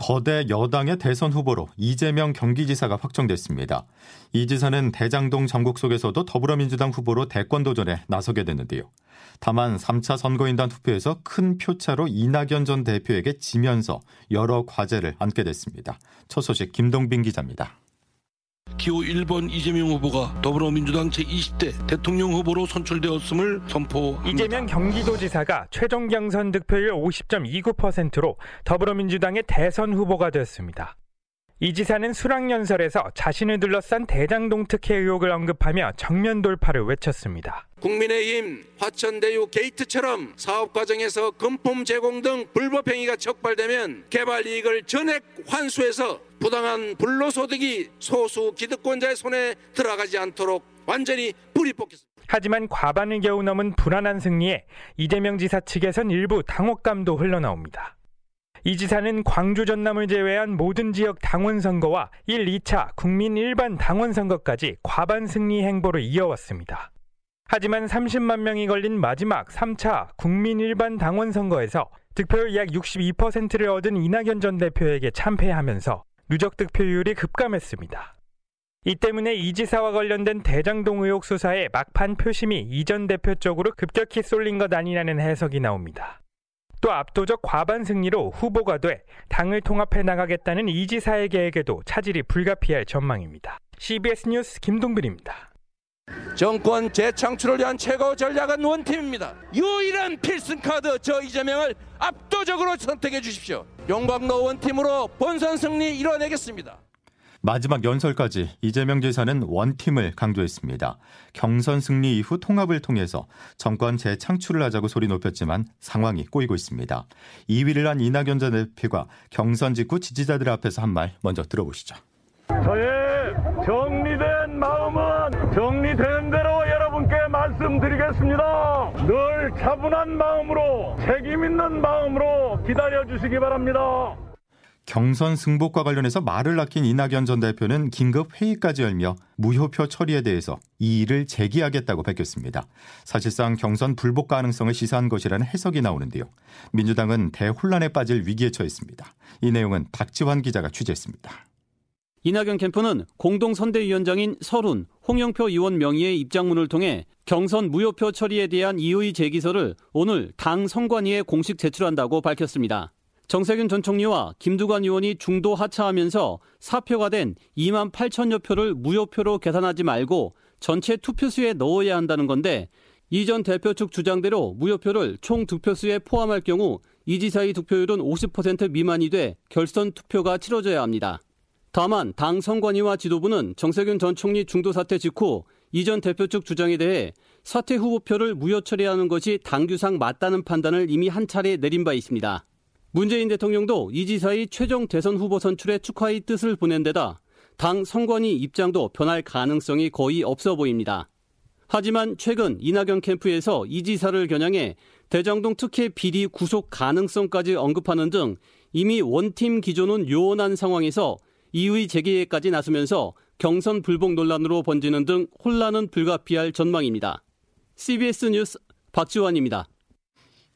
거대 여당의 대선 후보로 이재명 경기지사가 확정됐습니다. 이 지사는 대장동 전국 속에서도 더불어민주당 후보로 대권 도전에 나서게 됐는데요. 다만 3차 선거인단 투표에서 큰 표차로 이낙연 전 대표에게 지면서 여러 과제를 안게 됐습니다. 첫 소식 김동빈 기자입니다. 기호 1번 이재명 후보가 더불어민주당 제20대 대통령 후보로 선출되었음을 선포합니다. 이재명 경기도지사가 최종 경선 득표율 50.29%로 더불어민주당의 대선 후보가 되었습니다. 이 지사는 수락연설에서 자신을 둘러싼 대장동 특혜 의혹을 언급하며 정면 돌파를 외쳤습니다. 국민의힘 화천대유 게이트처럼 사업 과정에서 금품 제공 등 불법 행위가 적발되면 개발 이익을 전액 환수해서 부당한 불로소득이 소수 기득권자의 손에 들어가지 않도록 완전히 뿌리 뽑겠습니다. 하지만 과반을 겨우 넘은 불안한 승리에 이재명 지사 측에선 일부 당혹감도 흘러나옵니다. 이 지사는 광주 전남을 제외한 모든 지역 당원 선거와 1, 2차 국민 일반 당원 선거까지 과반 승리 행보를 이어왔습니다. 하지만 30만 명이 걸린 마지막 3차 국민 일반 당원 선거에서 득표율 약 62%를 얻은 이낙연 전 대표에게 참패하면서 누적 득표율이 급감했습니다. 이 때문에 이 지사와 관련된 대장동 의혹 수사에 막판 표심이 이 전 대표 쪽으로 급격히 쏠린 것 아니냐는 해석이 나옵니다. 또 압도적 과반 승리로 후보가 돼 당을 통합해 나가겠다는 이 지사의 계획에도 차질이 불가피할 전망입니다. CBS 뉴스 김동빈입니다. 정권 재창출을 위한 최고 전략은 원팀입니다. 유일한 필승 카드 저 이재명을 압도적으로 선택해 주십시오. 용광로 원팀으로 본선 승리 이뤄내겠습니다. 마지막 연설까지 이재명 지사는 원팀을 강조했습니다. 경선 승리 이후 통합을 통해서 정권 재창출을 하자고 소리 높였지만 상황이 꼬이고 있습니다. 2위를 한 이낙연 전 대표가 경선 직후 지지자들 앞에서 한 말 먼저 들어보시죠. 저의 정리된 마음은 정리되는 대로 여러분께 말씀드리겠습니다. 늘 차분한 마음으로 책임 있는 마음으로 기다려 주시기 바랍니다. 경선 승복과 관련해서 말을 아낀 이낙연 전 대표는 긴급 회의까지 열며 무효표 처리에 대해서 이의를 제기하겠다고 밝혔습니다. 사실상 경선 불복 가능성을 시사한 것이라는 해석이 나오는데요. 민주당은 대혼란에 빠질 위기에 처했습니다. 이 내용은 박지환 기자가 취재했습니다. 이낙연 캠프는 공동선대위원장인 설훈, 홍영표 의원 명의의 입장문을 통해 경선 무효표 처리에 대한 이의 제기서를 오늘 당 선관위에 공식 제출한다고 밝혔습니다. 정세균 전 총리와 김두관 의원이 중도 하차하면서 사표가 된 2만 8천여 표를 무효표로 계산하지 말고 전체 투표수에 넣어야 한다는 건데 이 전 대표 측 주장대로 무효표를 총 득표수에 포함할 경우 이 지사의 득표율은 50% 미만이 돼 결선 투표가 치러져야 합니다. 다만 당 선관위와 지도부는 정세균 전 총리 중도 사퇴 직후 이 전 대표 측 주장에 대해 사퇴 후보표를 무효 처리하는 것이 당규상 맞다는 판단을 이미 한 차례 내린 바 있습니다. 문재인 대통령도 이 지사의 최종 대선 후보 선출에 축하의 뜻을 보낸 데다 당 선관위 입장도 변할 가능성이 거의 없어 보입니다. 하지만 최근 이낙연 캠프에서 이 지사를 겨냥해 대장동 특혜 비리 구속 가능성까지 언급하는 등 이미 원팀 기조는 요원한 상황에서 이의 재개에까지 나서면서 경선 불복 논란으로 번지는 등 혼란은 불가피할 전망입니다. CBS 뉴스 박지원입니다.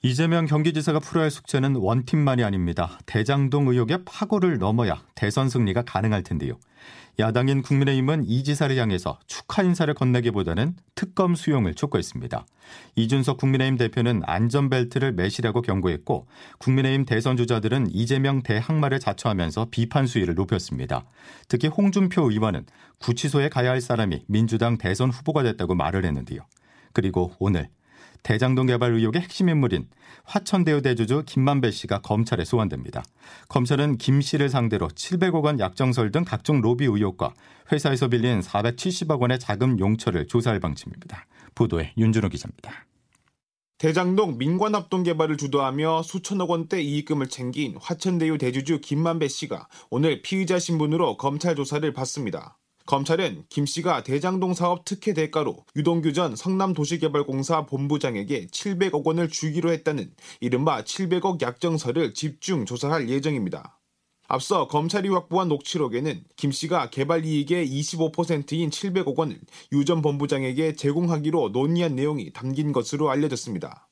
이재명 경기지사가 풀어야 할 숙제는 원팀만이 아닙니다. 대장동 의혹의 파고를 넘어야 대선 승리가 가능할 텐데요. 야당인 국민의힘은 이 지사를 향해서 축하 인사를 건네기보다는 특검 수용을 촉구했습니다. 이준석 국민의힘 대표는 안전벨트를 매시라고 경고했고 국민의힘 대선 주자들은 이재명 대항마를 자처하면서 비판 수위를 높였습니다. 특히 홍준표 의원은 구치소에 가야 할 사람이 민주당 대선 후보가 됐다고 말을 했는데요. 그리고 오늘 대장동 개발 의혹의 핵심 인물인 화천대유 대주주 김만배 씨가 검찰에 소환됩니다. 검찰은 김 씨를 상대로 700억 원 약정설 등 각종 로비 의혹과 회사에서 빌린 470억 원의 자금 용처를 조사할 방침입니다. 보도에 윤준호 기자입니다. 대장동 민관합동 개발을 주도하며 수천억 원대 이익금을 챙긴 화천대유 대주주 김만배 씨가 오늘 피의자 신분으로 검찰 조사를 받습니다. 검찰은 김 씨가 대장동 사업 특혜 대가로 유동규 전 성남도시개발공사 본부장에게 700억 원을 주기로 했다는 이른바 700억 약정서를 집중 조사할 예정입니다. 앞서 검찰이 확보한 녹취록에는 김 씨가 개발 이익의 25%인 700억 원을 유 전 본부장에게 제공하기로 논의한 내용이 담긴 것으로 알려졌습니다.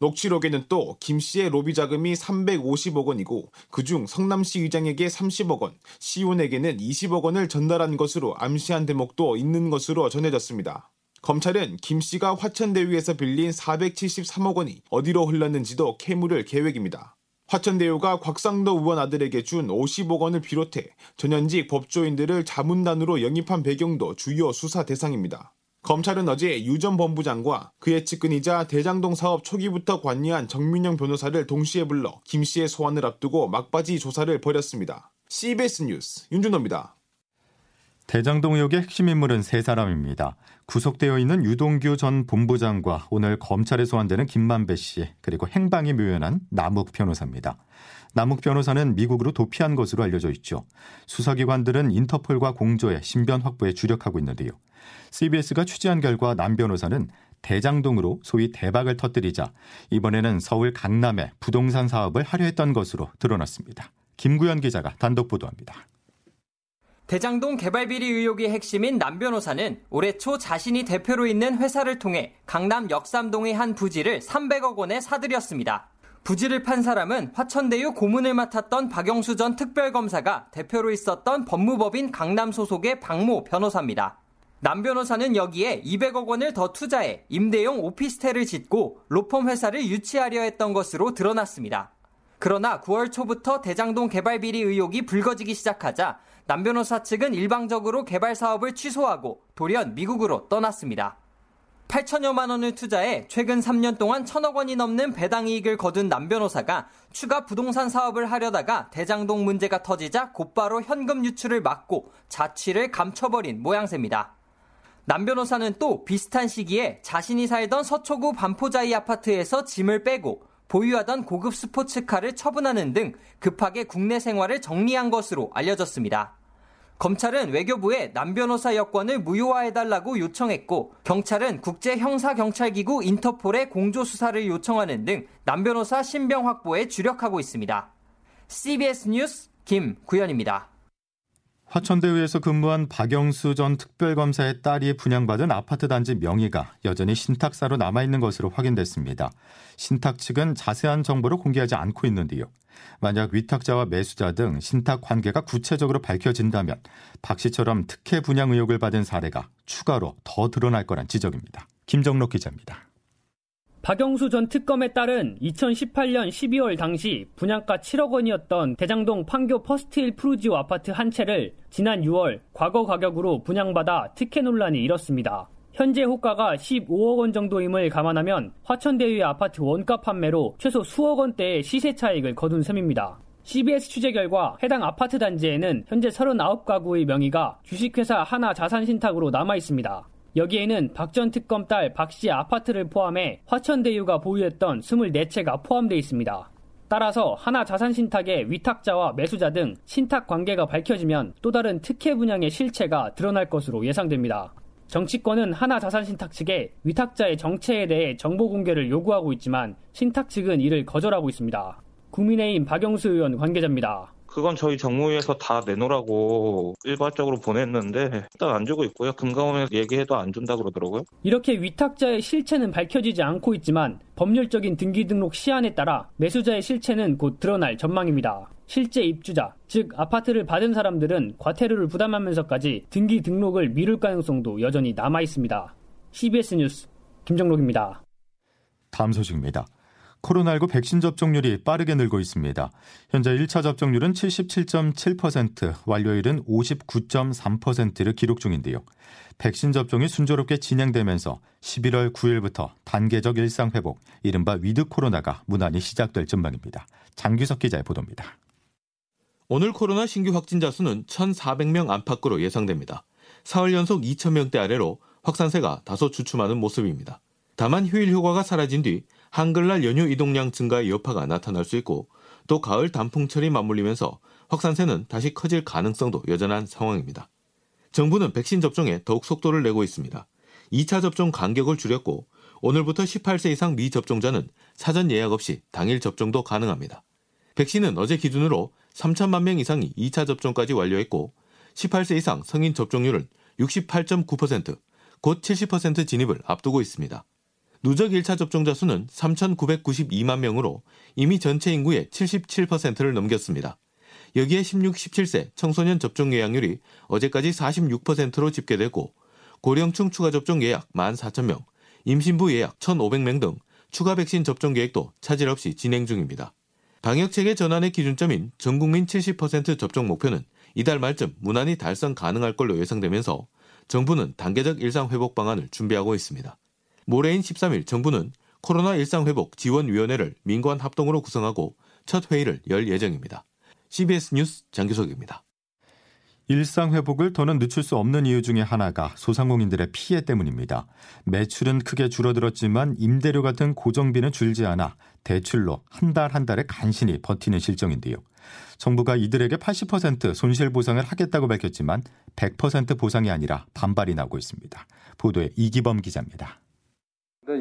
녹취록에는 또 김 씨의 로비 자금이 350억 원이고 그중 성남시 의장에게 30억 원, 시온에게는 20억 원을 전달한 것으로 암시한 대목도 있는 것으로 전해졌습니다. 검찰은 김 씨가 화천대유에서 빌린 473억 원이 어디로 흘렀는지도 캐물을 계획입니다. 화천대유가 곽상도 의원 아들에게 준 50억 원을 비롯해 전현직 법조인들을 자문단으로 영입한 배경도 주요 수사 대상입니다. 검찰은 어제 유 전 본부장과 그의 측근이자 대장동 사업 초기부터 관여한 정민영 변호사를 동시에 불러 김 씨의 소환을 앞두고 막바지 조사를 벌였습니다. CBS 뉴스 윤준호입니다. 대장동 의혹의 핵심 인물은 세 사람입니다. 구속되어 있는 유동규 전 본부장과 오늘 검찰에 소환되는 김만배 씨 그리고 행방이 묘연한 남욱 변호사입니다. 남욱 변호사는 미국으로 도피한 것으로 알려져 있죠. 수사기관들은 인터폴과 공조해 신변 확보에 주력하고 있는데요. CBS가 취재한 결과 남 변호사는 대장동으로 소위 대박을 터뜨리자 이번에는 서울 강남에 부동산 사업을 하려 했던 것으로 드러났습니다. 김구현 기자가 단독 보도합니다. 대장동 개발 비리 의혹의 핵심인 남 변호사는 올해 초 자신이 대표로 있는 회사를 통해 강남 역삼동의 한 부지를 300억 원에 사들였습니다. 부지를 판 사람은 화천대유 고문을 맡았던 박영수 전 특별검사가 대표로 있었던 법무법인 강남 소속의 박모 변호사입니다. 남 변호사는 여기에 200억 원을 더 투자해 임대용 오피스텔을 짓고 로펌 회사를 유치하려 했던 것으로 드러났습니다. 그러나 9월 초부터 대장동 개발 비리 의혹이 불거지기 시작하자 남 변호사 측은 일방적으로 개발 사업을 취소하고 돌연 미국으로 떠났습니다. 8천여만 원을 투자해 최근 3년 동안 천억 원이 넘는 배당 이익을 거둔 남 변호사가 추가 부동산 사업을 하려다가 대장동 문제가 터지자 곧바로 현금 유출을 막고 자취를 감춰버린 모양새입니다. 남 변호사는 또 비슷한 시기에 자신이 살던 서초구 반포자이 아파트에서 짐을 빼고 보유하던 고급 스포츠카를 처분하는 등 급하게 국내 생활을 정리한 것으로 알려졌습니다. 검찰은 외교부에 남 변호사 여권을 무효화해달라고 요청했고 경찰은 국제형사경찰기구 인터폴에 공조수사를 요청하는 등 남 변호사 신병 확보에 주력하고 있습니다. CBS 뉴스 김구현입니다. 화천대유에서 근무한 박영수 전 특별검사의 딸이 분양받은 아파트 단지 명의가 여전히 신탁사로 남아있는 것으로 확인됐습니다. 신탁 측은 자세한 정보를 공개하지 않고 있는데요. 만약 위탁자와 매수자 등 신탁 관계가 구체적으로 밝혀진다면 박 씨처럼 특혜 분양 의혹을 받은 사례가 추가로 더 드러날 거란 지적입니다. 김정록 기자입니다. 박영수 전 특검의 딸은 2018년 12월 당시 분양가 7억 원이었던 대장동 판교 퍼스트힐 푸르지오 아파트 한 채를 지난 6월 과거 가격으로 분양받아 특혜 논란이 일었습니다. 현재 호가가 15억 원 정도임을 감안하면 화천대유의 아파트 원가 판매로 최소 수억 원대의 시세 차익을 거둔 셈입니다. CBS 취재 결과 해당 아파트 단지에는 현재 39가구의 명의가 주식회사 하나 자산신탁으로 남아 있습니다. 여기에는 박 전 특검 딸 박 씨의 아파트를 포함해 화천대유가 보유했던 24채가 포함되어 있습니다. 따라서 하나 자산신탁의 위탁자와 매수자 등 신탁 관계가 밝혀지면 또 다른 특혜 분양의 실체가 드러날 것으로 예상됩니다. 정치권은 하나 자산신탁 측에 위탁자의 정체에 대해 정보 공개를 요구하고 있지만 신탁 측은 이를 거절하고 있습니다. 국민의힘 박영수 의원 관계자입니다. 그건 저희 정무위에서 다 내놓으라고 일괄적으로 보냈는데 일단 안 주고 있고요. 금감원에 얘기해도 안 준다 그러더라고요. 이렇게 위탁자의 실체는 밝혀지지 않고 있지만 법률적인 등기 등록 시한에 따라 매수자의 실체는 곧 드러날 전망입니다. 실제 입주자, 즉 아파트를 받은 사람들은 과태료를 부담하면서까지 등기 등록을 미룰 가능성도 여전히 남아 있습니다. CBS 뉴스 김정록입니다. 다음 소식입니다. 코로나19 백신 접종률이 빠르게 늘고 있습니다. 현재 1차 접종률은 77.7%, 완료율은 59.3%를 기록 중인데요. 백신 접종이 순조롭게 진행되면서 11월 9일부터 단계적 일상 회복, 이른바 위드 코로나가 무난히 시작될 전망입니다. 장규석 기자의 보도입니다. 오늘 코로나 신규 확진자 수는 1,400명 안팎으로 예상됩니다. 사흘 연속 2,000명대 아래로 확산세가 다소 주춤하는 모습입니다. 다만 휴일 효과가 사라진 뒤 한글날 연휴 이동량 증가의 여파가 나타날 수 있고 또 가을 단풍철이 맞물리면서 확산세는 다시 커질 가능성도 여전한 상황입니다. 정부는 백신 접종에 더욱 속도를 내고 있습니다. 2차 접종 간격을 줄였고 오늘부터 18세 이상 미접종자는 사전 예약 없이 당일 접종도 가능합니다. 백신은 어제 기준으로 3천만 명 이상이 2차 접종까지 완료했고 18세 이상 성인 접종률은 68.9%, 곧 70% 진입을 앞두고 있습니다. 누적 1차 접종자 수는 3,992만 명으로 이미 전체 인구의 77%를 넘겼습니다. 여기에 16, 17세 청소년 접종 예약률이 어제까지 46%로 집계되고 고령층 추가 접종 예약 14,000명, 임신부 예약 1,500명 등 추가 백신 접종 계획도 차질 없이 진행 중입니다. 방역체계 전환의 기준점인 전 국민 70% 접종 목표는 이달 말쯤 무난히 달성 가능할 걸로 예상되면서 정부는 단계적 일상 회복 방안을 준비하고 있습니다. 모레인 13일 정부는 코로나 일상 회복 지원위원회를 민관 합동으로 구성하고 첫 회의를 열 예정입니다. CBS 뉴스 장규석입니다. 일상 회복을 더는 늦출 수 없는 이유 중에 하나가 소상공인들의 피해 때문입니다. 매출은 크게 줄어들었지만 임대료 같은 고정비는 줄지 않아 대출로 한달한 달에 간신히 버티는 실정인데요. 정부가 이들에게 80% 손실 보상을 하겠다고 밝혔지만 100% 보상이 아니라 반발이 나오고 있습니다. 보도에 이기범 기자입니다.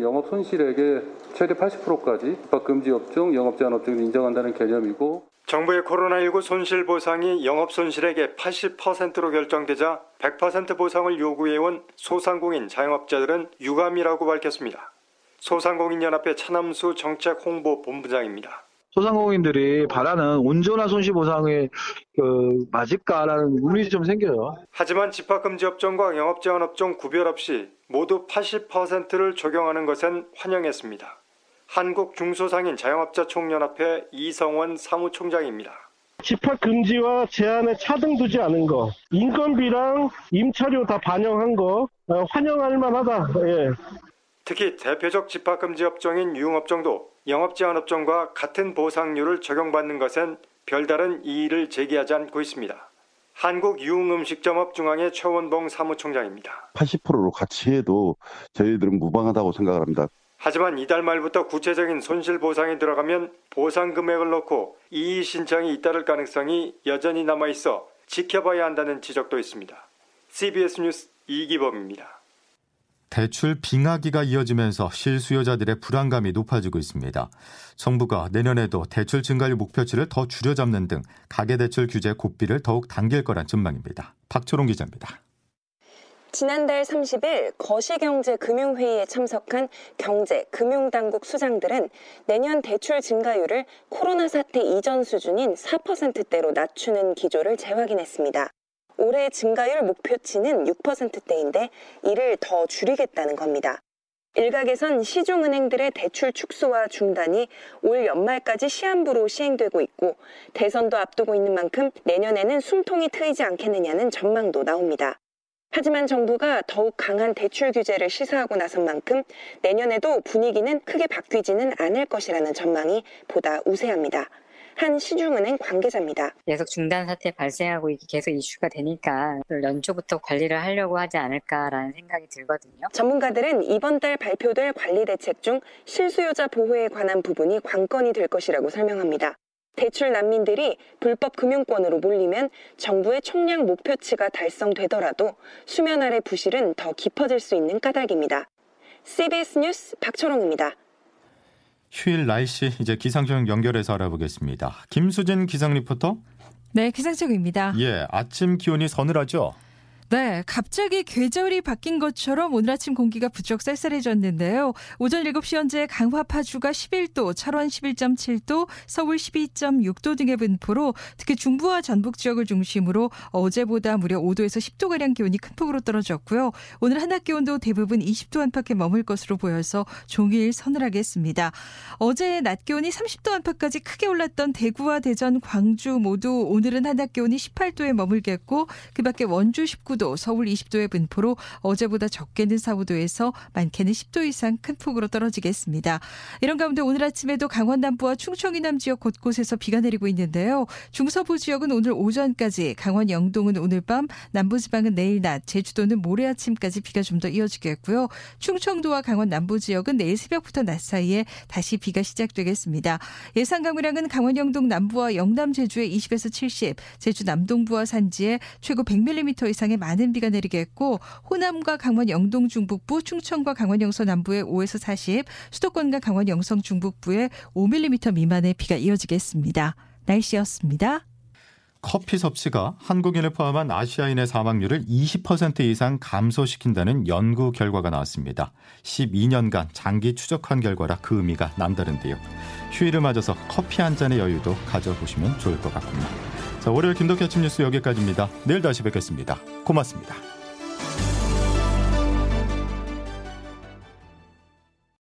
영업 손실액의 최대 80%까지 집합금지 업종, 영업 제한 업종을 인정한다는 개념이고 정부의 코로나19 손실 보상이 영업 손실액의 80%로 결정되자 100% 보상을 요구해온 소상공인 자영업자들은 유감이라고 밝혔습니다. 소상공인연합회 차남수 정책 홍보 본부장입니다. 소상공인들이 바라는 온전한 손실 보상을 그 맞을까라는 의문이 좀 생겨요. 하지만 집합금지 업종과 영업 제한 업종 구별 없이 모두 80%를 적용하는 것은 환영했습니다. 한국 중소상인 자영업자 총연합회 이성원 사무총장입니다. 집합 금지와 제한에 차등 두지 않은 거, 인건비랑 임차료 다 반영한 거 어, 환영할 만하다. 예. 특히 대표적 집합 금지 업종인 유흥업종도 영업 제한 업종과 같은 보상률을 적용받는 것은 별다른 이의를 제기하지 않고 있습니다. 한국 유흥음식점업 중앙회 최원봉 사무총장입니다. 80%로 같이 해도 저희들은 무방하다고 생각을 합니다. 하지만 이달 말부터 구체적인 손실 보상이 들어가면 보상 금액을 놓고 이의 신청이 잇따를 가능성이 여전히 남아 있어 지켜봐야 한다는 지적도 있습니다. CBS 뉴스 이기범입니다. 대출 빙하기가 이어지면서 실수요자들의 불안감이 높아지고 있습니다. 정부가 내년에도 대출 증가율 목표치를 더 줄여잡는 등 가계대출 규제 고비를 더욱 당길 거란 전망입니다. 박초롱 기자입니다. 지난달 30일 거시경제금융회의에 참석한 경제, 금융당국 수장들은 내년 대출 증가율을 코로나 사태 이전 수준인 4%대로 낮추는 기조를 재확인했습니다. 올해 증가율 목표치는 6%대인데 이를 더 줄이겠다는 겁니다. 일각에선 시중은행들의 대출 축소와 중단이 올 연말까지 시한부로 시행되고 있고 대선도 앞두고 있는 만큼 내년에는 숨통이 트이지 않겠느냐는 전망도 나옵니다. 하지만 정부가 더욱 강한 대출 규제를 시사하고 나선 만큼 내년에도 분위기는 크게 바뀌지는 않을 것이라는 전망이 보다 우세합니다. 한 시중은행 관계자입니다. 계속 중단 사태 발생하고 이게 계속 이슈가 되니까 연초부터 관리를 하려고 하지 않을까라는 생각이 들거든요. 전문가들은 이번 달 발표될 관리 대책 중 실수요자 보호에 관한 부분이 관건이 될 것이라고 설명합니다. 대출 난민들이 불법 금융권으로 몰리면 정부의 총량 목표치가 달성되더라도 수면 아래 부실은 더 깊어질 수 있는 까닭입니다. CBS 뉴스 박초롱입니다. 휴일 날씨 이제 기상청 연결해서 알아보겠습니다. 김수진 기상 리포터. 네, 기상청입니다. 예, 아침 기온이 서늘하죠. 네, 갑자기 계절이 바뀐 것처럼 오늘 아침 공기가 부쩍 쌀쌀해졌는데요. 오전 7시 현재 강화 파주가 11도, 철원 11.7도, 서울 12.6도 등의 분포로 특히 중부와 전북 지역을 중심으로 어제보다 무려 5도에서 10도가량 기온이 큰 폭으로 떨어졌고요. 오늘 한낮 기온도 대부분 20도 안팎에 머물 것으로 보여서 종일 서늘하겠습니다. 어제 낮 기온이 30도 안팎까지 크게 올랐던 대구와 대전, 광주 모두 오늘은 한낮 기온이 18도에 머물겠고 그밖에 원주 19도 19도, 서울 20도의 분포로 어제보다 적게는 4, 5도에서 많게는 10도 이상 큰 폭으로 떨어지겠습니다. 이런 가운데 오늘 아침에도 강원 남부와 충청 이남 지역 곳곳에서 비가 내리고 있는데요. 중서부 지역은 오늘 오전까지, 강원 영동은 오늘 밤, 남부지방은 내일 낮, 제주도는 모레 아침까지 비가 좀 더 이어지겠고요. 충청도와 강원 남부 지역은 내일 새벽부터 낮 사이에 다시 비가 시작되겠습니다. 예상 강우량은 강원 영동 남부와 영남 제주에 20에서 70, 제주 남동부와 산지에 최고 100mm 이상의 많은 비가 내리겠고 호남과 강원 영동 중북부, 충청과 강원 영서 남부에 5에서 40, 수도권과 강원 영성 중북부에 5mm 미만의 비가 이어지겠습니다. 날씨였습니다. 커피 섭취가 한국인을 포함한 아시아인의 사망률을 20% 이상 감소시킨다는 연구 결과가 나왔습니다. 12년간 장기 추적한 결과라 그 의미가 남다른데요. 휴일을 맞아서 커피 한 잔의 여유도 가져보시면 좋을 것 같군요. 자, 월요일 김덕현 아침 뉴스 여기까지입니다. 내일 다시 뵙겠습니다. 고맙습니다.